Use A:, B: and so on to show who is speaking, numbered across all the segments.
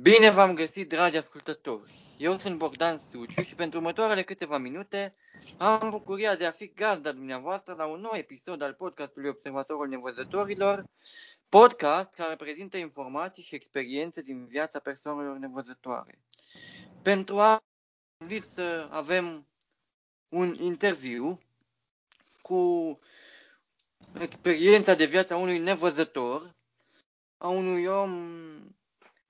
A: Bine v-am găsit, dragi ascultători! Eu sunt Bogdan Suciu și pentru următoarele câteva minute am bucuria de a fi gazda dumneavoastră la un nou episod al podcastului Observatorul Nevăzătorilor, podcast care prezintă informații și experiențe din viața persoanelor nevăzătoare. Pentru a să avem un interviu cu experiența de viață a unui nevăzător, a unui om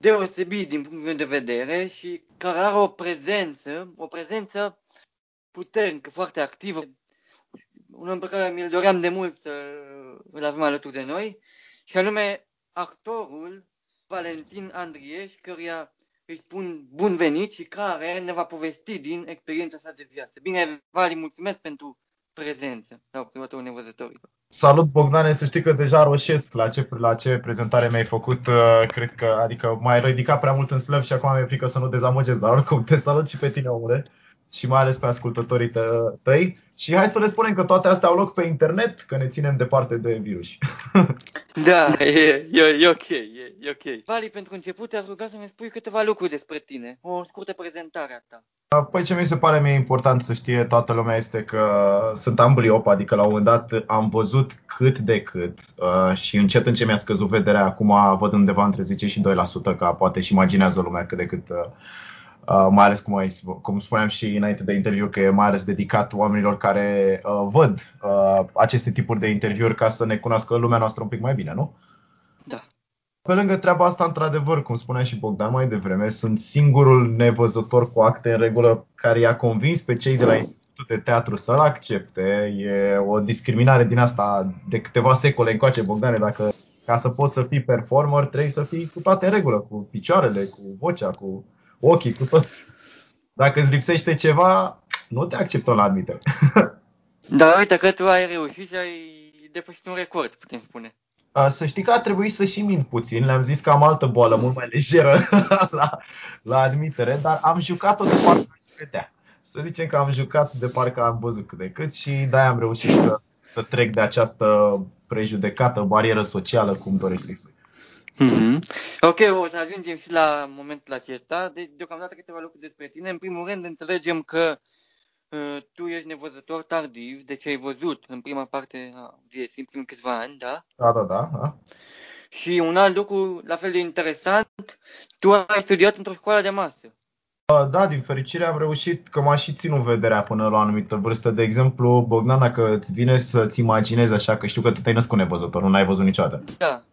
A: deosebit din punct de vedere și care are o prezență, o prezență puternică, foarte activă, un om pe care mi-l doream de mult să îl avem alături de noi, și anume actorul Valentin Andrieș, căruia îi spun bun venit și care ne va povesti din experiența sa de viață. Bine, Vali, mulțumesc pentru prezență la Observatorul Nevăzătorilor.
B: Salut Bogdane, să știi că deja roșesc la ce, la ce prezentare mi-ai făcut, uh, cred că, adică m-ai ridicat prea mult în slăb și acum mi-e frică să nu dezamăgesc, dar oricum te salut și pe tine, omule, și mai ales pe ascultătorii tăi. Și hai să le spunem că toate astea au loc pe internet, că ne ținem departe de virus.
A: Da, e, e, e ok, e, e ok. Vali, pentru început te-aș ruga să ne spui câteva lucruri despre tine, o scurtă prezentare a ta.
B: Păi ce mi se pare mie important să știe toată lumea este că sunt ambliop, adică la un moment dat am văzut cât de cât uh, și încet în ce mi-a scăzut vederea, acum văd undeva între 10 și 2%, ca poate și imaginează lumea cât de cât uh, Uh, mai ales cum, ai, cum spuneam și înainte de interviu, că e mai ales dedicat oamenilor care uh, văd uh, aceste tipuri de interviuri ca să ne cunoască lumea noastră un pic mai bine, nu?
A: Da.
B: Pe lângă treaba asta, într-adevăr, cum spunea și Bogdan mai devreme, sunt singurul nevăzător cu acte în regulă care i-a convins pe cei de la Institutul de Teatru să-l accepte. E o discriminare din asta de câteva secole încoace, Bogdane, dacă ca să poți să fii performer, trebuie să fii cu toate în regulă, cu picioarele, cu vocea, cu ochii, cu tot. Dacă îți lipsește ceva, nu te acceptăm la admitere.
A: Dar uite că tu ai reușit și ai depășit un record, putem spune.
B: Să știi că a trebuit să și mint puțin. Le-am zis că am altă boală mult mai lejeră la, la admitere, dar am jucat-o de parcă vedea. Să zicem că am jucat de parcă am văzut cât de cât și de-aia am reușit să, să trec de această prejudecată, barieră socială, cum doresc să-i spui.
A: Mm-hmm. Ok, o să ajungem și la momentul acesta. De, deocamdată câteva lucruri despre tine. În primul rând, înțelegem că uh, tu ești nevăzător tardiv, deci ai văzut în prima parte a vieții, în primul câțiva ani, da?
B: Da, da, da. da.
A: Și un alt lucru la fel de interesant, tu ai studiat într-o școală de masă.
B: Da, din fericire am reușit că m-a și ținut vederea până la o anumită vârstă. De exemplu, Bogdan, dacă îți vine să-ți imaginezi așa, că știu că tu te-ai născut nevăzător, nu ai văzut niciodată.
A: Da.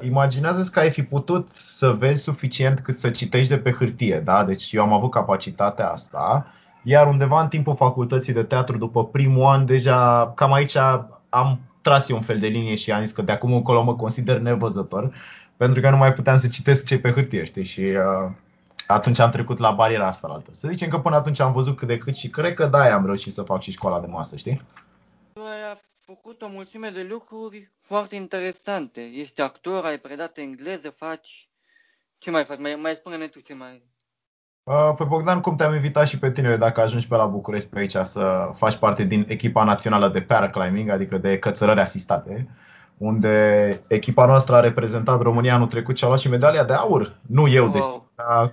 B: Imaginează-ți că ai fi putut să vezi suficient cât să citești de pe hârtie, da? Deci eu am avut capacitatea asta, iar undeva în timpul facultății de teatru, după primul an, deja cam aici am tras eu un fel de linie și am zis că de acum încolo mă consider nevăzător, pentru că nu mai puteam să citesc ce pe hârtie, știi? Și uh, atunci am trecut la bariera asta la altă. Să zicem că până atunci am văzut cât de cât și cred că da, am reușit să fac și școala de masă, știi?
A: făcut o mulțime de lucruri foarte interesante. Ești actor, ai predat engleză, faci... Ce mai faci? Mai, mai spune-ne tu ce mai...
B: Uh, pe Bogdan, cum te-am invitat și pe tine dacă ajungi pe la București pe aici să faci parte din echipa națională de paraclimbing, adică de cățărări asistate, unde echipa noastră a reprezentat România anul trecut și a luat și medalia de aur. Nu eu, wow. deci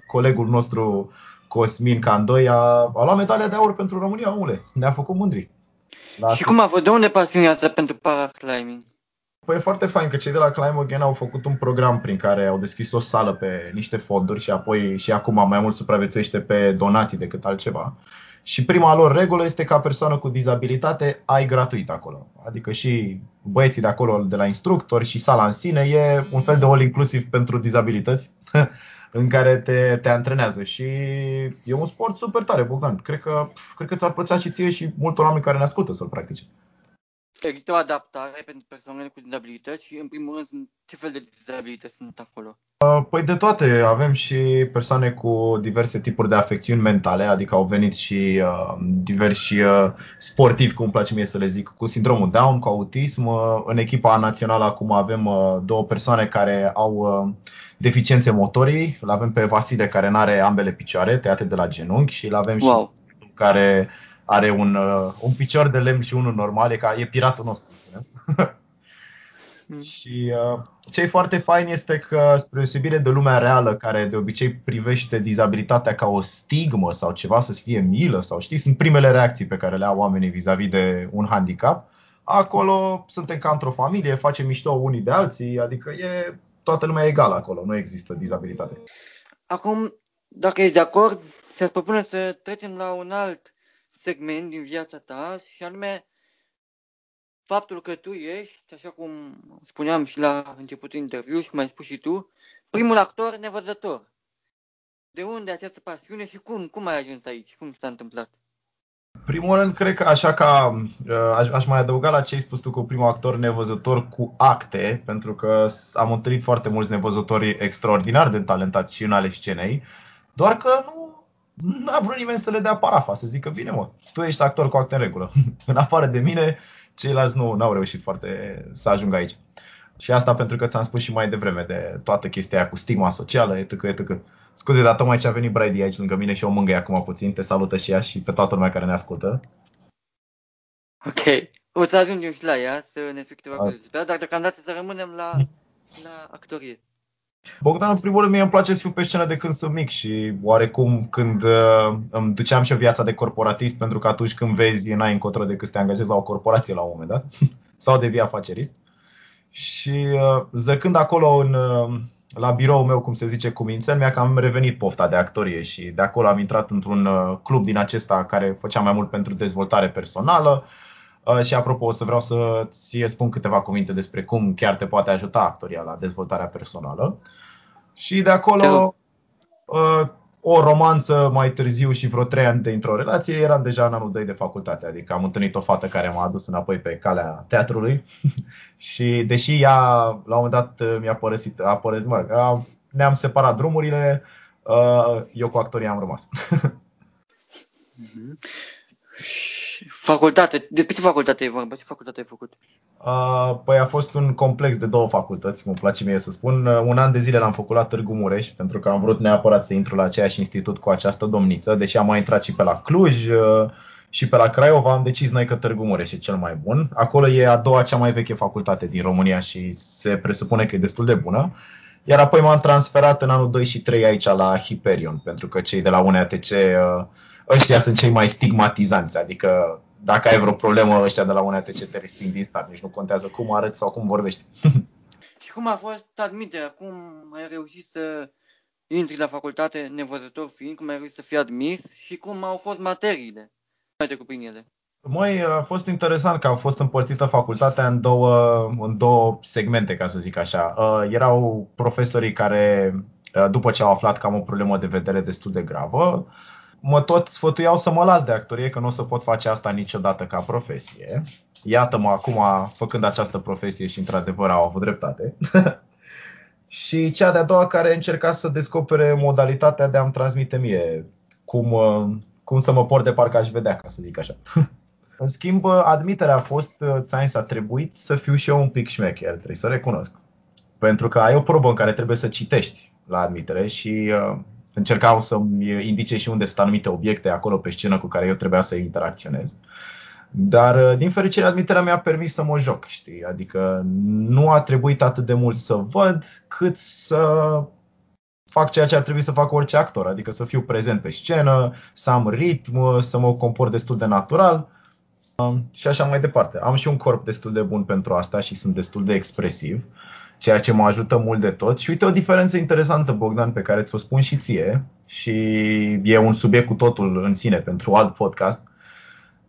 B: colegul nostru Cosmin Candoi a, a luat medalia de aur pentru România, omule. Ne-a făcut mândri.
A: La și cum a fost? De unde pasiunea asta pentru paraclimbing?
B: Păi e foarte fain că cei de la Climb Again au făcut un program prin care au deschis o sală pe niște fonduri și apoi și acum mai mult supraviețuiește pe donații decât altceva. Și prima lor regulă este ca persoană cu dizabilitate ai gratuit acolo. Adică și băieții de acolo, de la instructori și sala în sine, e un fel de all inclusiv pentru dizabilități. în care te, te antrenează și e un sport super tare, Bogdan. Cred că, cred că ți-ar plăcea și ție și multor oameni care ne ascultă să-l practice.
A: Există o adaptare pentru persoanele cu dizabilități și, în primul rând, ce fel de dizabilități sunt acolo?
B: Uh, păi de toate. Avem și persoane cu diverse tipuri de afecțiuni mentale, adică au venit și uh, diversi uh, sportivi, cum îmi place mie să le zic, cu sindromul Down, cu autism. Uh, în echipa națională acum avem uh, două persoane care au uh, deficiențe motorii. Îl avem pe Vasile care nu are ambele picioare tăiate de la genunchi și îl avem wow. și care are un, uh, un picior de lemn și unul normal, e ca e piratul nostru. Mm. Și uh, ce e foarte fain este că, spre deosebire de lumea reală, care de obicei privește dizabilitatea ca o stigmă sau ceva să fie milă sau știi, sunt primele reacții pe care le au oamenii vis-a-vis de un handicap, acolo suntem ca într-o familie, facem mișto unii de alții, adică e toată lumea egală acolo, nu există dizabilitate.
A: Acum, dacă ești de acord, se propune să trecem la un alt segment din viața ta și anume faptul că tu ești, așa cum spuneam și la începutul interviu și mai spus și tu, primul actor nevăzător. De unde această pasiune și cum, cum ai ajuns aici? Cum s-a întâmplat?
B: Primul rând, cred că așa ca uh, aș, aș mai adăuga la ce ai spus tu cu primul actor nevăzător cu acte, pentru că am întâlnit foarte mulți nevăzători extraordinar de talentați și în ale scenei, doar că nu n-a vrut nimeni să le dea parafa, să zică, bine mă, tu ești actor cu acte în regulă. în afară de mine, ceilalți nu au reușit foarte să ajungă aici. Și asta pentru că ți-am spus și mai devreme de toată chestia aia cu stigma socială, etc. etc. Scuze, dar tocmai ce a venit Brady aici lângă mine și o mângâie acum puțin. Te salută și ea și pe toată lumea care ne ascultă.
A: Ok. O să ajungem și la ea să ne spui câteva cuvinte despre dar deocamdată să rămânem la, la actorie.
B: Bogdan, în primul rând, mie îmi place să fiu pe scenă de când sunt mic și oarecum când uh, îmi duceam și viața de corporatist, pentru că atunci când vezi, n-ai încotro decât să te angajezi la o corporație la un moment dat, sau devii afacerist. Și uh, zăcând acolo în, uh, la biroul meu, cum se zice, cu mințel, mi-a cam revenit pofta de actorie și de acolo am intrat într-un uh, club din acesta care făcea mai mult pentru dezvoltare personală. Uh, și apropo, o să vreau să ți spun câteva cuvinte despre cum chiar te poate ajuta actoria la dezvoltarea personală. Și de acolo uh, o romanță mai târziu și vreo trei ani de într-o relație, eram deja în anul 2 de facultate. Adică am întâlnit o fată care m-a adus înapoi pe calea teatrului și deși ea la un moment dat mi-a părăsit, a părăsit, mă, ne-am separat drumurile, uh, eu cu actorii am rămas.
A: Mhm. Facultate. De ce facultate e vorba? Ce facultate ai făcut?
B: Uh, păi a fost un complex de două facultăți, mă place mie să spun. Uh, un an de zile l-am făcut la Târgu Mureș, pentru că am vrut neapărat să intru la aceeași institut cu această domniță, deși am mai intrat și pe la Cluj uh, și pe la Craiova, am decis noi că Târgu Mureș e cel mai bun. Acolo e a doua cea mai veche facultate din România și se presupune că e destul de bună. Iar apoi m-am transferat în anul 2 și 3 aici la Hyperion, pentru că cei de la UNATC ăștia sunt cei mai stigmatizanți, adică dacă ai vreo problemă, ăștia de la UNATC te resping din start, nici nu contează cum arăți sau cum vorbești.
A: și cum a fost admiterea? Cum ai reușit să intri la facultate nevăzător fiind, cum ai reușit să fii admis și cum au fost materiile? Mai te prin ele.
B: Măi, a fost interesant că a fost împărțită facultatea în două, în două segmente, ca să zic așa. Uh, erau profesorii care, uh, după ce au aflat că am o problemă de vedere destul de gravă, mă tot sfătuiau să mă las de actorie, că nu o să pot face asta niciodată ca profesie. Iată-mă acum făcând această profesie și într-adevăr au avut dreptate. și cea de-a doua care încerca să descopere modalitatea de a-mi transmite mie cum, cum să mă port de parcă aș vedea, ca să zic așa. În schimb, admiterea a fost, ți s-a trebuit să fiu și eu un pic șmecher, trebuie să recunosc. Pentru că ai o probă în care trebuie să citești la admitere și încercau să-mi indice și unde sunt anumite obiecte acolo pe scenă cu care eu trebuia să interacționez. Dar, uh, din fericire, admiterea mi-a permis să mă joc, știi? Adică nu a trebuit atât de mult să văd, cât să fac ceea ce ar trebui să fac orice actor, adică să fiu prezent pe scenă, să am ritm, să mă comport destul de natural um, și așa mai departe. Am și un corp destul de bun pentru asta și sunt destul de expresiv ceea ce mă ajută mult de tot. Și uite o diferență interesantă, Bogdan, pe care ți-o spun și ție, și e un subiect cu totul în sine pentru alt podcast,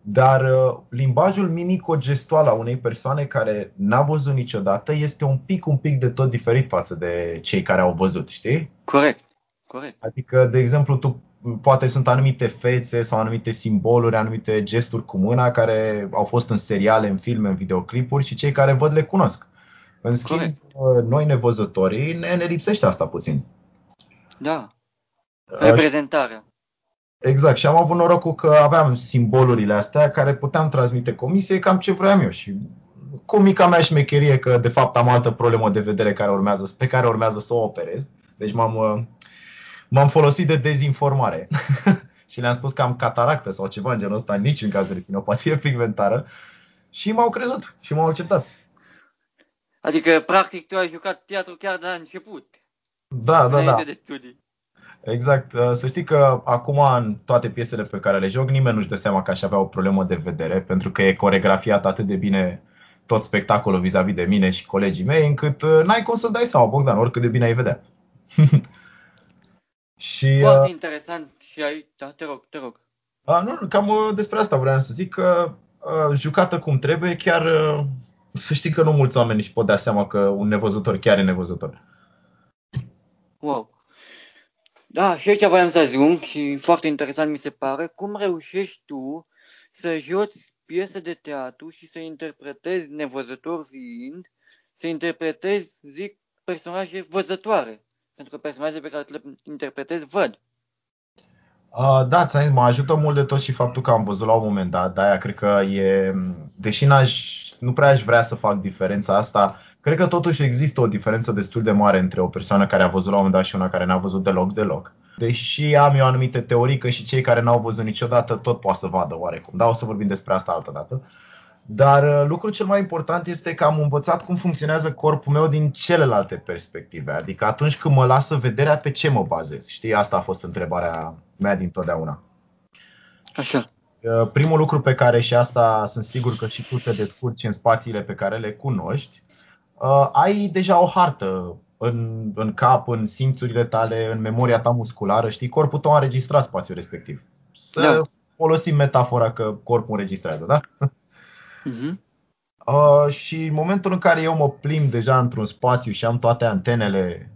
B: dar uh, limbajul mimico-gestual a unei persoane care n-a văzut niciodată este un pic, un pic de tot diferit față de cei care au văzut, știi?
A: Corect, corect.
B: Adică, de exemplu, tu poate sunt anumite fețe sau anumite simboluri, anumite gesturi cu mâna care au fost în seriale, în filme, în videoclipuri și cei care văd le cunosc. În schimb, Corect. Uh, noi nevăzătorii ne, ne lipsește asta puțin.
A: Da. Reprezentarea.
B: Exact. Și am avut norocul că aveam simbolurile astea care puteam transmite comisiei cam ce vroiam eu. Și cu mica mea șmecherie că de fapt am altă problemă de vedere care urmează, pe care urmează să o operez. Deci m-am, uh, m-am folosit de dezinformare. și le-am spus că am cataractă sau ceva în genul ăsta, nici în caz de retinopatie pigmentară. Și m-au crezut și m-au acceptat.
A: Adică, practic, tu ai jucat teatru chiar de la început.
B: Da, da, da.
A: de studii.
B: Exact. Uh, să știi că acum în toate piesele pe care le joc, nimeni nu-și dă seama că aș avea o problemă de vedere, pentru că e coregrafiat atât de bine tot spectacolul vis-a-vis de mine și colegii mei, încât uh, n-ai cum să-ți dai seama, Bogdan, oricât de bine ai vedea.
A: și, Foarte uh, interesant și ai, da, te rog, te rog.
B: A, nu, cam uh, despre asta vreau să zic că uh, jucată cum trebuie, chiar uh, să știi că nu mulți oameni își pot da seama că un nevăzător chiar e nevăzător.
A: Wow. Da, și aici voiam să ajung și foarte interesant mi se pare cum reușești tu să joci piese de teatru și să interpretezi nevăzător fiind, să interpretezi, zic, personaje văzătoare. Pentru că personajele pe care le interpretezi văd.
B: Uh, da, ți mă ajută mult de tot și faptul că am văzut la un moment dat, de-aia cred că e, deși n-aș, nu prea aș vrea să fac diferența asta, cred că totuși există o diferență destul de mare între o persoană care a văzut la un moment dat și una care n-a văzut deloc, deloc. Deși am eu anumite teorii că și cei care n-au văzut niciodată tot poate să vadă oarecum. Da, o să vorbim despre asta altă dată. Dar uh, lucrul cel mai important este că am învățat cum funcționează corpul meu din celelalte perspective. Adică atunci când mă lasă vederea, pe ce mă bazez? Știi, asta a fost întrebarea mea din totdeauna.
A: Așa.
B: Uh, primul lucru pe care și asta sunt sigur că și tu te descurci în spațiile pe care le cunoști, uh, ai deja o hartă în, în cap, în simțurile tale, în memoria ta musculară, știi, corpul tău a înregistrat spațiul respectiv. Să da. folosim metafora că corpul înregistrează, da? Uh-huh. Uh, și în momentul în care eu mă plimb deja într-un spațiu și am toate antenele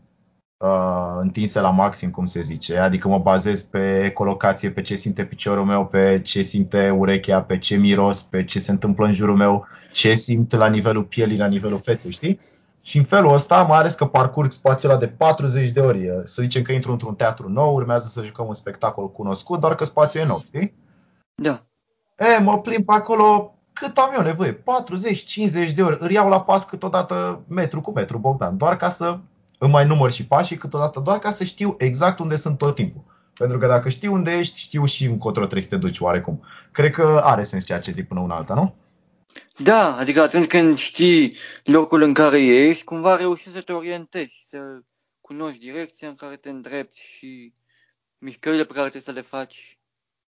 B: uh, întinse la maxim, cum se zice, adică mă bazez pe ecolocație, pe ce simte piciorul meu, pe ce simte urechea, pe ce miros, pe ce se întâmplă în jurul meu, ce simt la nivelul pielii, la nivelul feței, știi? Și în felul ăsta, mai ales că parcurg spațiul ăla de 40 de ori, să zicem că intru într-un teatru nou, urmează să jucăm un spectacol cunoscut, doar că spațiul e nou, știi?
A: Da.
B: E, mă plimb pe acolo cât am eu nevoie, 40-50 de ori, îl iau la pas câteodată metru cu metru, Bogdan, doar ca să îmi mai număr și pașii câteodată, doar ca să știu exact unde sunt tot timpul. Pentru că dacă știu unde ești, știu și încotro trebuie să te duci oarecum. Cred că are sens ceea ce zic până una alta, nu?
A: Da, adică atunci când știi locul în care ești, cumva reușești să te orientezi, să cunoști direcția în care te îndrepți și mișcările pe care trebuie să le faci.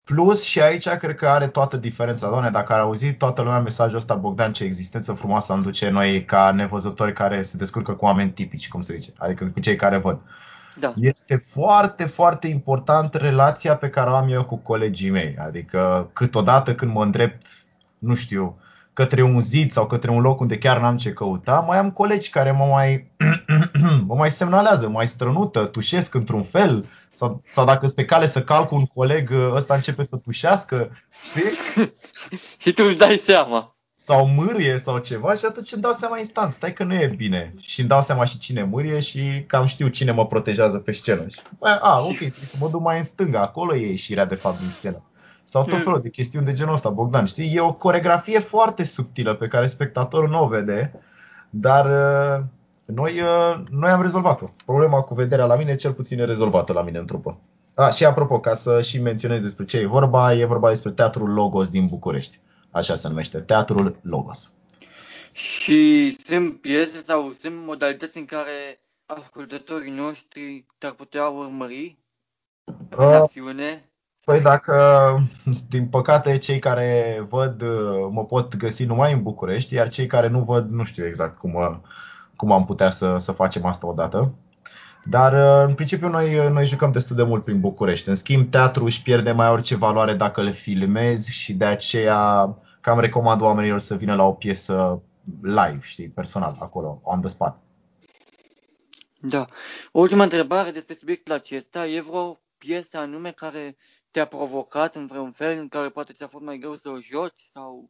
B: Plus și aici cred că are toată diferența. Doamne, dacă ar auzi toată lumea mesajul ăsta, Bogdan, ce existență frumoasă am duce noi ca nevăzători care se descurcă cu oameni tipici, cum se zice, adică cu cei care văd.
A: Da.
B: Este foarte, foarte important relația pe care o am eu cu colegii mei. Adică câteodată când mă îndrept, nu știu, către un zid sau către un loc unde chiar n-am ce căuta, mai am colegi care mă mai, mă mai semnalează, mă mai strănută, tușesc într-un fel, sau, sau dacă sunt pe cale să calc un coleg, ăsta începe să tușească, știi?
A: și tu își dai seama.
B: Sau mârie sau ceva și atunci îmi dau seama instant, stai că nu e bine. Și îmi dau seama și cine mârie și cam știu cine mă protejează pe scenă. Și, a, ok, trebuie să mă duc mai în stânga, acolo e ieșirea de fapt din scenă. Sau tot hmm. felul de chestiuni de genul ăsta, Bogdan, știi? E o coregrafie foarte subtilă pe care spectatorul nu o vede, dar uh, noi, uh, noi am rezolvat-o. Problema cu vederea la mine cel puțin e rezolvată la mine în trupă. A, și apropo, ca să și menționez despre ce e vorba, e vorba despre Teatrul Logos din București. Așa se numește, Teatrul Logos.
A: Și sunt piese sau sunt modalități în care ascultătorii noștri te-ar putea urmări în uh, acțiune?
B: Păi dacă, din păcate, cei care văd mă pot găsi numai în București, iar cei care nu văd, nu știu exact cum, cum am putea să, să facem asta odată. Dar, în principiu, noi, noi jucăm destul de mult prin București. În schimb, teatru își pierde mai orice valoare dacă le filmezi și de aceea cam recomand oamenilor să vină la o piesă live, știi, personal, acolo, on the spot.
A: Da. O ultimă întrebare despre subiectul acesta. E vreo piesă anume care te-a provocat în vreun fel în care poate ți-a fost mai greu să o joci sau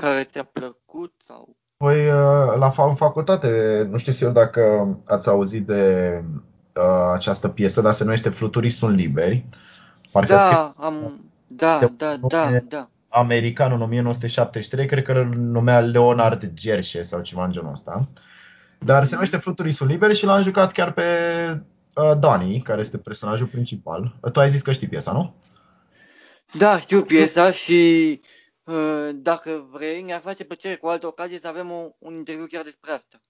A: care ți-a plăcut? Sau...
B: Păi, uh, la în facultate, nu știu sigur dacă ați auzit de uh, această piesă, dar se numește Fluturii sunt liberi.
A: Parcă da, am, da, da, da, da.
B: American în 1973, cred că îl numea Leonard Gershe sau ceva în genul ăsta. Dar se numește Fluturii sunt liberi și l-am jucat chiar pe uh, Dani, care este personajul principal. Tu ai zis că știi piesa, nu?
A: Da, știu piesa și uh, dacă vrei, ne-ar face plăcere cu altă ocazie să avem o, un interviu chiar despre asta.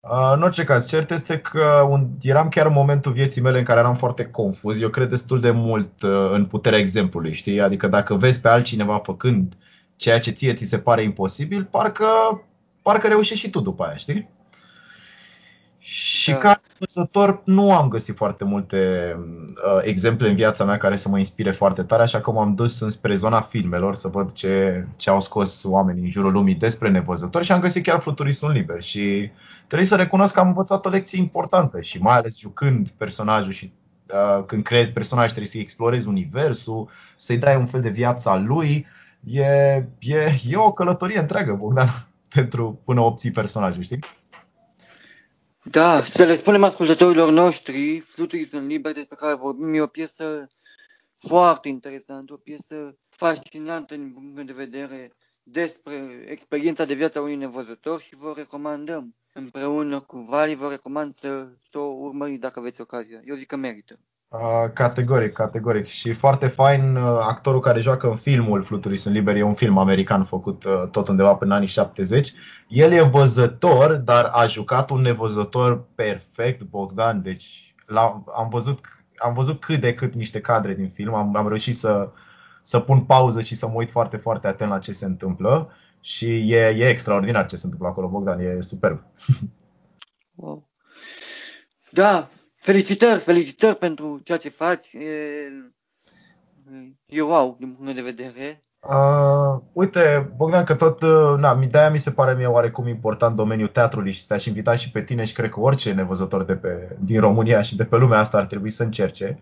B: Uh, în orice caz, cert este că un, eram chiar în momentul vieții mele în care eram foarte confuz. Eu cred destul de mult uh, în puterea exemplului, știi? Adică dacă vezi pe altcineva făcând ceea ce ție ți se pare imposibil, parcă, parcă reușești și tu după aia, știi? Și da. ca învățător nu am găsit foarte multe uh, exemple în viața mea care să mă inspire foarte tare, așa că m-am dus înspre zona filmelor să văd ce, ce au scos oamenii în jurul lumii despre nevăzători și am găsit chiar Fluturistul Liber și trebuie să recunosc că am învățat o lecție importantă și mai ales jucând personajul și uh, când creezi personaj trebuie să-i explorezi universul, să-i dai un fel de viață a lui. E, e, e o călătorie întreagă, Bogdan, pentru până obții personajul, știi?
A: Da, să le spunem ascultătorilor noștri, Fluturii sunt liberi despre care vorbim, e o piesă foarte interesantă, o piesă fascinantă din punct de vedere despre experiența de viață a unui nevăzător și vă recomandăm împreună cu Vali, vă recomand să, să o urmăriți dacă aveți ocazia. Eu zic că merită.
B: Uh, categoric, categoric. Și foarte fain, uh, actorul care joacă în filmul Fluturii sunt liberi, e un film american făcut uh, tot undeva până în anii 70. El e văzător, dar a jucat un nevăzător perfect, Bogdan. Deci am văzut, am văzut cât de cât niște cadre din film. Am, am reușit să, să pun pauză și să mă uit foarte, foarte atent la ce se întâmplă. Și e, e extraordinar ce se întâmplă acolo, Bogdan, e superb.
A: Wow. Da, Felicitări, felicitări pentru ceea ce faci. E, e wow din punct de vedere.
B: Uh, uite, Bogdan, că tot, uh, na, de-aia mi se pare mie oarecum important domeniul teatrului și te-aș invita și pe tine și cred că orice nevăzător de pe, din România și de pe lumea asta ar trebui să încerce.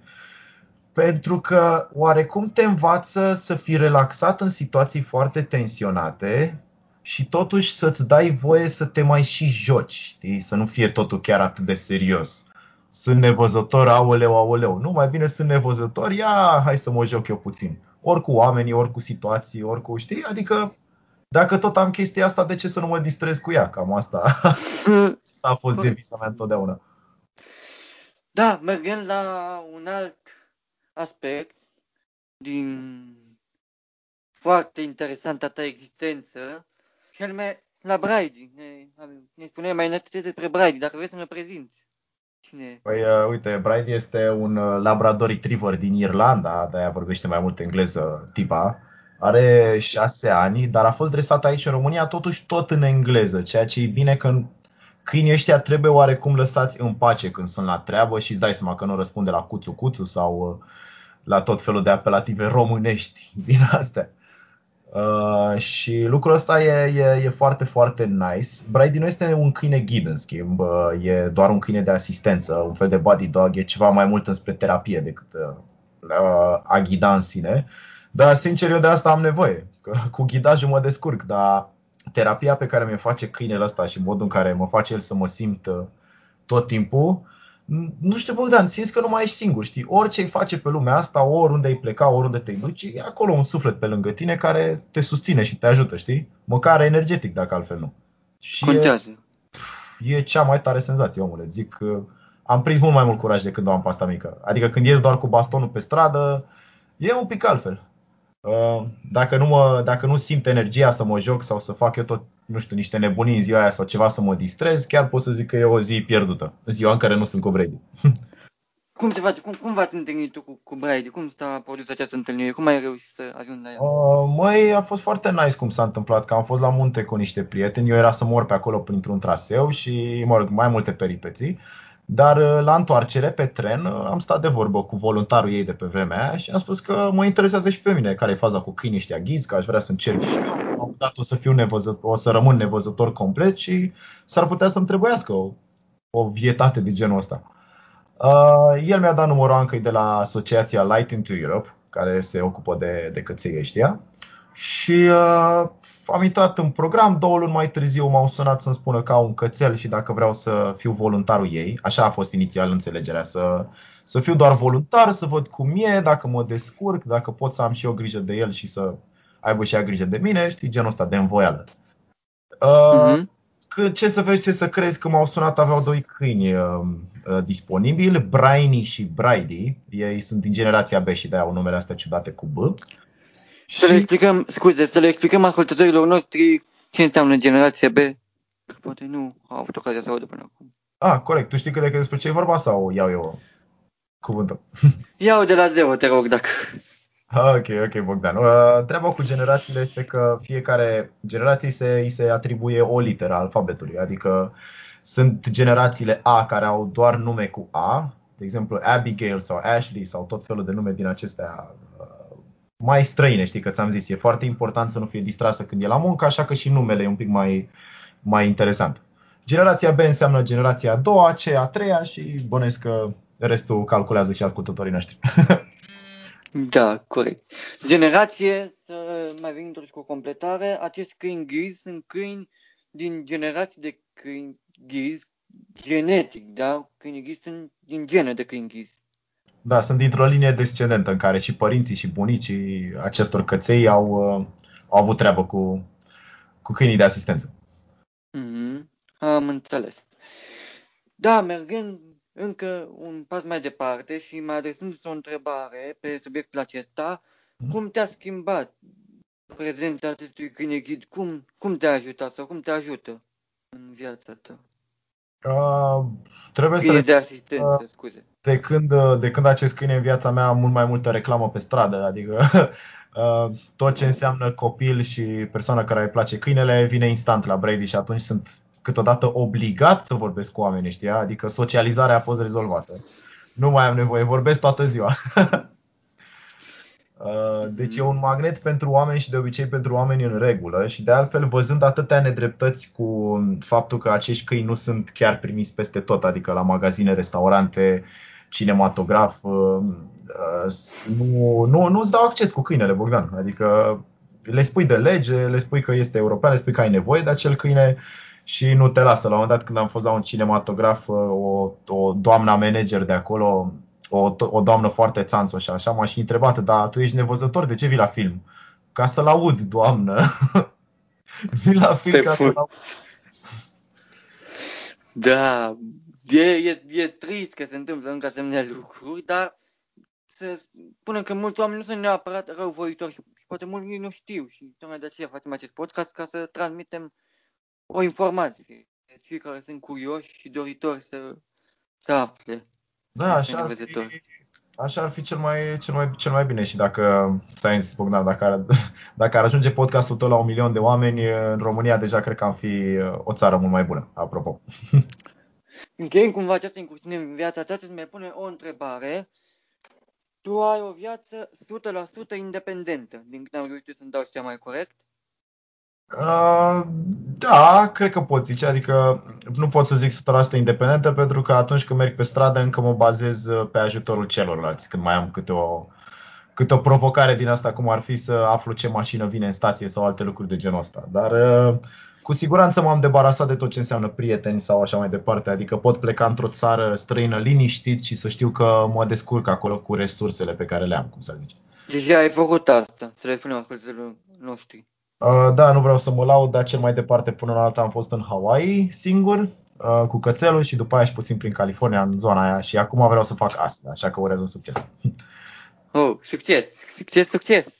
B: Pentru că oarecum te învață să fii relaxat în situații foarte tensionate și totuși să-ți dai voie să te mai și joci, știi? Să nu fie totul chiar atât de serios sunt nevăzător, aoleu, aoleu. Nu, mai bine sunt nevăzător, ia, hai să mă joc eu puțin. Ori cu oamenii, ori cu situații, ori cu, știi? Adică, dacă tot am chestia asta, de ce să nu mă distrez cu ea? Cam asta, asta a fost devisa mea întotdeauna.
A: Da, mergând la un alt aspect din foarte interesanta ta existență, și anume la Brady. Ne, ne spune mai înainte despre Brady, dacă vrei să ne prezinți.
B: Cine? Păi, uh, uite, Bride este un uh, Labrador Retriever din Irlanda, de-aia vorbește mai mult engleză tipa. Are șase ani, dar a fost dresat aici în România totuși tot în engleză, ceea ce e bine că câinii ăștia trebuie oarecum lăsați în pace când sunt la treabă și îți dai seama că nu răspunde la cuțu-cuțu sau uh, la tot felul de apelative românești din astea. Uh, și lucrul ăsta e, e, e foarte, foarte nice. Brady nu este un câine ghid, în schimb, uh, e doar un câine de asistență, un fel de body dog, e ceva mai mult înspre terapie decât uh, uh, a ghida în sine. Dar, sincer, eu de asta am nevoie. Că cu ghidajul mă descurc, dar terapia pe care mi-o face câinele ăsta și modul în care mă face el să mă simt uh, tot timpul, nu știu, Bogdan, simți că nu mai ești singur, știi? Orice îi face pe lumea asta, oriunde îi pleca, oriunde te duci, e acolo un suflet pe lângă tine care te susține și te ajută, știi? Măcar energetic, dacă altfel nu.
A: Și Contează.
B: E, e cea mai tare senzație, omule. Zic că am prins mult mai mult curaj de când am pasta mică. Adică când ies doar cu bastonul pe stradă, e un pic altfel. Uh, dacă nu, mă, dacă nu simt energia să mă joc sau să fac eu tot nu știu, niște nebunii în ziua aia sau ceva să mă distrez, chiar pot să zic că e o zi pierdută, ziua în care nu sunt cu Brady.
A: Cum se face? Cum, cum v-ați întâlnit tu cu, cu Brady? Cum s-a produs această întâlnire? Cum ai reușit să ajungi la ea?
B: Uh, măi, a fost foarte nice cum s-a întâmplat, că am fost la munte cu niște prieteni, eu era să mor pe acolo printr-un traseu și, mă rog, mai multe peripeții. Dar uh, la întoarcere pe tren uh, am stat de vorbă cu voluntarul ei de pe vremea aia și am spus că mă interesează și pe mine care e faza cu câinii ăștia ghizi, că aș vrea să încerc și eu. Am dat o să fiu nevăzător, o să rămân nevăzător complet și s-ar putea să-mi trebuiască o, o vietate de genul ăsta. Uh, el mi-a dat numărul încă de la asociația Light into Europe, care se ocupă de, de căței ăștia. Și uh, am intrat în program, două luni mai târziu m-au sunat să-mi spună că au un cățel și dacă vreau să fiu voluntarul ei. Așa a fost inițial înțelegerea, să, să fiu doar voluntar, să văd cum e, dacă mă descurc, dacă pot să am și eu grijă de el și să aibă și ea grijă de mine, știi, genul ăsta de învoială. Uh, uh-huh. ce să vezi, ce să crezi că m-au sunat, aveau doi câini uh, uh, disponibili, Brainy și Brady. Ei sunt din generația B și de-aia au numele astea ciudate cu B.
A: Să le explicăm, scuze, să le explicăm ascultătorilor noștri ce înseamnă generația B. Poate nu au avut ocazia să audă până acum.
B: Ah, corect. Tu știi cât de cât despre ce e vorba sau iau eu cuvântul?
A: Iau de la zero, te rog, dacă...
B: Ok, ok, Bogdan. Uh, treaba cu generațiile este că fiecare generație se, îi se atribuie o literă a alfabetului. Adică sunt generațiile A care au doar nume cu A, de exemplu Abigail sau Ashley sau tot felul de nume din acestea uh, mai străine, știi că ți-am zis, e foarte important să nu fie distrasă când e la muncă, așa că și numele e un pic mai, mai interesant. Generația B înseamnă generația a doua, C a treia și bănesc că restul calculează și ascultătorii noștri.
A: Da, corect. Generație, să mai vin totuși cu o completare, acești câini ghizi sunt câini din generații de câini ghizi genetic, da? Câini ghizi sunt din gene de câini ghizi.
B: Da, sunt dintr-o linie descendentă în care și părinții și bunicii acestor căței au, uh, au avut treabă cu, cu câinii de asistență.
A: Mm-hmm. Am înțeles. Da, mergând încă un pas mai departe și mai adresându-ți o întrebare pe subiectul acesta,
B: Mhm.
A: cum te-a schimbat prezența acestui câine ghid? Cum, cum te-a ajutat sau cum te ajută în viața ta?
B: Uh, trebuie să
A: Câine
B: le,
A: de asistență, scuze.
B: De când, uh, de când acest câine în viața mea am mult mai multă reclamă pe stradă, adică uh, tot ce înseamnă copil și persoană care îi place câinele vine instant la Brady și atunci sunt câteodată obligat să vorbesc cu oamenii, știi? Adică socializarea a fost rezolvată. Nu mai am nevoie, vorbesc toată ziua. Uh, Deci e un magnet pentru oameni și de obicei pentru oameni în regulă și de altfel văzând atâtea nedreptăți cu faptul că acești câini nu sunt chiar primiți peste tot, adică la magazine, restaurante, cinematograf, uh, uh, nu, nu, nu îți dau acces cu câinele, Bogdan. Adică le spui de lege, le spui că este european, le spui că ai nevoie de acel câine și nu te lasă. La un moment dat când am fost la un cinematograf, uh, o, o doamna manager de acolo o, o doamnă foarte țanțo și așa, m-a și întrebat, dar tu ești nevăzător, de ce vii la film? Ca să-l aud, doamnă. Vin la film
A: Pe
B: ca
A: ful.
B: să-l aud.
A: Da, e, e, e trist că se întâmplă încă asemenea lucruri, dar să spunem că mulți oameni nu sunt neapărat răuvoitori și, și poate mulți nici nu știu și tocmai de aceea facem acest podcast ca să transmitem o informație. Cei care sunt curioși și doritori să, să afle.
B: Da,
A: Este
B: așa ar
A: nevăzător.
B: fi, așa ar fi cel mai, cel mai, cel mai bine și dacă, ți-am zis, Bogdan, dacă ar, dacă ar ajunge podcastul tău la un milion de oameni, în România deja cred că am fi o țară mult mai bună, apropo.
A: Încheiem cumva această incursiune în viața ta, să-ți mai pune o întrebare. Tu ai o viață 100% independentă, din câte am reușit să-mi dau seama mai corect?
B: Uh, da, cred că pot zice, adică nu pot să zic 100% independentă pentru că atunci când merg pe stradă încă mă bazez uh, pe ajutorul celorlalți când mai am câte o, câte o provocare din asta, cum ar fi să aflu ce mașină vine în stație sau alte lucruri de genul ăsta. Dar uh, cu siguranță m-am debarasat de tot ce înseamnă prieteni sau așa mai departe, adică pot pleca într-o țară străină liniștit și să știu că mă descurc acolo cu resursele pe care le am, cum să zice.
A: Deja ai făcut asta, să le spunem ascultătorilor noștri.
B: Uh, Da, nu vreau să mă laud, dar cel mai departe până la alta am fost în Hawaii singur, uh, cu cățelul și după aia și puțin prin California, în zona aia și acum vreau să fac asta, așa că urez un succes.
A: Oh, succes! Succes, succes!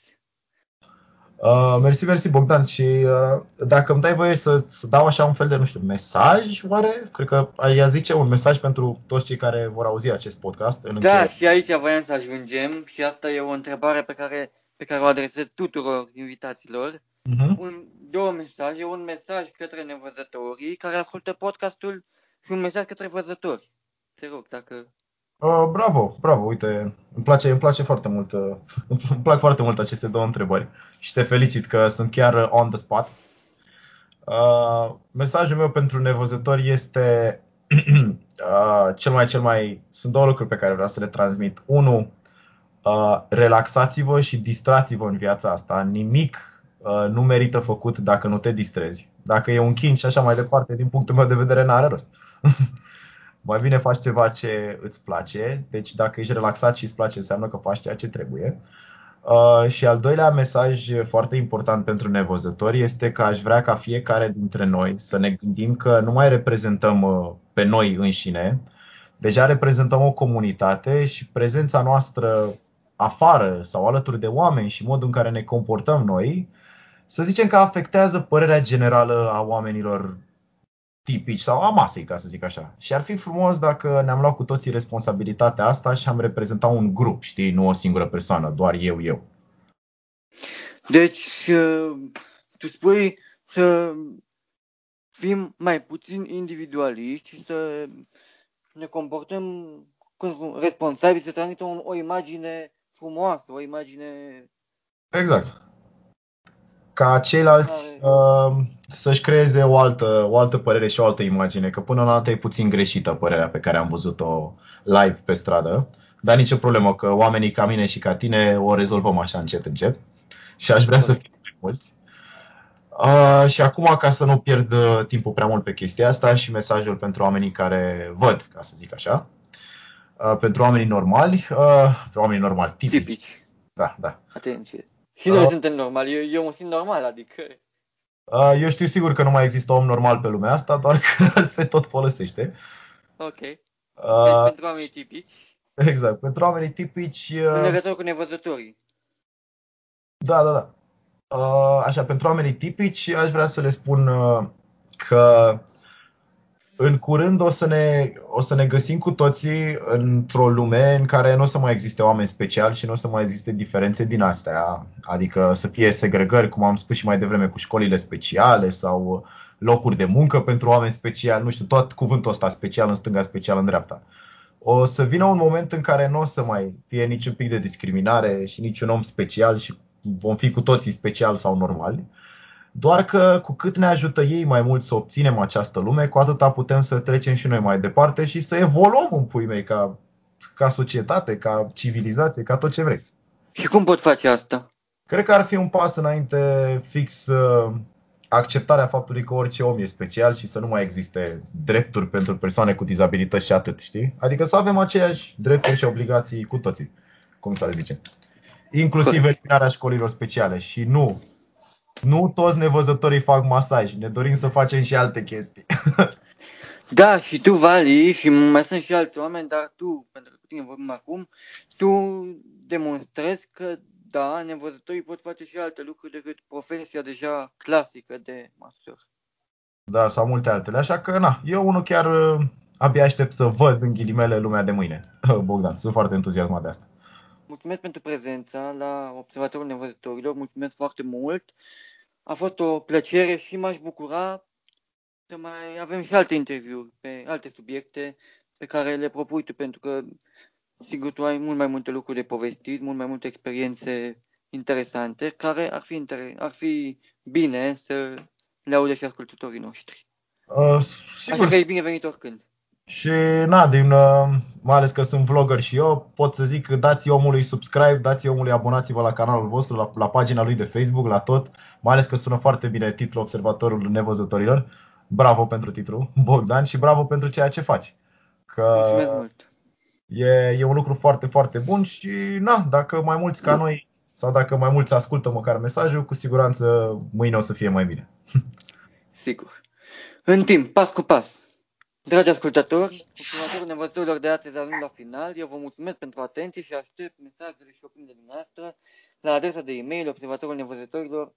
B: Uh, mersi, mersi Bogdan și uh, dacă îmi dai voie să, să dau așa un fel de, nu știu, mesaj, oare? Cred că ai zice un mesaj pentru toți cei care vor auzi acest podcast în
A: Da,
B: încheiere.
A: și aici voiam să ajungem și asta e o întrebare pe care, pe care o adresez tuturor invitaților.
B: Uh-huh.
A: Un, două mesaje, un mesaj către nevăzătorii care ascultă podcastul și un mesaj către văzători. Te rog, dacă...
B: Uh, bravo, bravo, uite, îmi place, îmi place foarte mult, uh, îmi plac foarte mult aceste două întrebări și te felicit că sunt chiar uh, on the spot. Uh, mesajul meu pentru nevăzători este uh, cel mai, cel mai, sunt două lucruri pe care vreau să le transmit. Unu, uh, relaxați-vă și distrați-vă în viața asta. Nimic uh, nu merită făcut dacă nu te distrezi. Dacă e un chin și așa mai departe, din punctul meu de vedere, n-are rost. mai bine faci ceva ce îți place. Deci dacă ești relaxat și îți place, înseamnă că faci ceea ce trebuie. Uh, și al doilea mesaj foarte important pentru nevăzători este că aș vrea ca fiecare dintre noi să ne gândim că nu mai reprezentăm uh, pe noi înșine, deja reprezentăm o comunitate și prezența noastră afară sau alături de oameni și modul în care ne comportăm noi, să zicem că afectează părerea generală a oamenilor tipici sau a masei, ca să zic așa. Și ar fi frumos dacă ne-am luat cu toții responsabilitatea asta și am reprezentat un grup, știi, nu o singură persoană, doar eu, eu.
A: Deci, uh, tu spui să fim mai puțin individualiști și să ne comportăm responsabili, să transmitem o, o imagine frumoasă, o imagine...
B: Exact. Ca ceilalți uh, să-și creeze o altă, o altă părere și o altă imagine, că până la altă e puțin greșită părerea pe care am văzut-o live pe stradă, dar nicio problemă că oamenii ca mine și ca tine o rezolvăm așa încet, încet și aș vrea să fim mai mulți. Uh, și acum, ca să nu pierd uh, timpul prea mult pe chestia asta și mesajul pentru oamenii care văd, ca să zic așa, uh, pentru oamenii normali, uh, pentru oamenii normali, tipici. tipici. Da, da.
A: Atenție. Și noi uh, suntem normali, eu, eu mă simt normal, adică...
B: Uh, eu știu sigur că nu mai există om normal pe lumea asta, doar că se tot folosește.
A: Ok. Uh, pentru oamenii tipici.
B: Exact, pentru oamenii tipici...
A: Uh, în legătură cu nevăzătorii.
B: Da, da, da. Uh, așa, pentru oamenii tipici, aș vrea să le spun uh, că în curând o să, ne, o să ne găsim cu toții într-o lume în care nu o să mai existe oameni speciali și nu o să mai existe diferențe din astea. Adică să fie segregări, cum am spus și mai devreme, cu școlile speciale sau locuri de muncă pentru oameni speciali, nu știu, tot cuvântul ăsta special în stânga, special în dreapta. O să vină un moment în care nu o să mai fie niciun pic de discriminare și niciun om special și vom fi cu toții special sau normali. Doar că cu cât ne ajută ei mai mult să obținem această lume, cu atâta putem să trecem și noi mai departe și să evoluăm în pui mei ca, ca societate, ca civilizație, ca tot ce vrei.
A: Și cum pot face asta?
B: Cred că ar fi un pas înainte fix uh, acceptarea faptului că orice om e special și să nu mai existe drepturi pentru persoane cu dizabilități și atât, știi? Adică să avem aceeași drepturi și obligații cu toții, cum să le zicem inclusiv eliminarea școlilor speciale. Și nu, nu toți nevăzătorii fac masaj, ne dorim să facem și alte chestii.
A: Da, și tu, Vali, și mai sunt și alți oameni, dar tu, pentru că cu tine vorbim acum, tu demonstrezi că, da, nevăzătorii pot face și alte lucruri decât profesia deja clasică de masor.
B: Da, sau multe altele. Așa că, na, eu unul chiar uh, abia aștept să văd în ghilimele lumea de mâine. Bogdan, sunt foarte entuziasmat de asta.
A: Mulțumesc pentru prezența la Observatorul Nevăzătorilor, mulțumesc foarte mult. A fost o plăcere și m-aș bucura să mai avem și alte interviuri pe alte subiecte pe care le propui tu, pentru că sigur tu ai mult mai multe lucruri de povestit, mult mai multe experiențe interesante, care ar fi, inter- ar fi bine să le audă și ascultătorii noștri. Uh, sigur. Așa că e binevenit oricând.
B: Și na, din, uh, mai ales că sunt vlogger și eu, pot să zic că dați omului subscribe, dați omului abonați-vă la canalul vostru, la, la pagina lui de Facebook, la tot. Mai ales că sună foarte bine titlul Observatorul Nevăzătorilor. Bravo pentru titlu, Bogdan, și bravo pentru ceea ce faci.
A: Că Mulțumesc mult.
B: E, e un lucru foarte, foarte bun și na, dacă mai mulți ca noi sau dacă mai mulți ascultă măcar mesajul, cu siguranță mâine o să fie mai bine.
A: Sigur. În timp, pas cu pas. Dragi ascultători, următorul nevăzătorilor de astăzi ajung la final. Eu vă mulțumesc pentru atenție și aștept mesajele și opiniile dumneavoastră la adresa de e-mail observatorul nevăzătorilor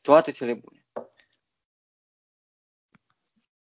A: Toate cele bune!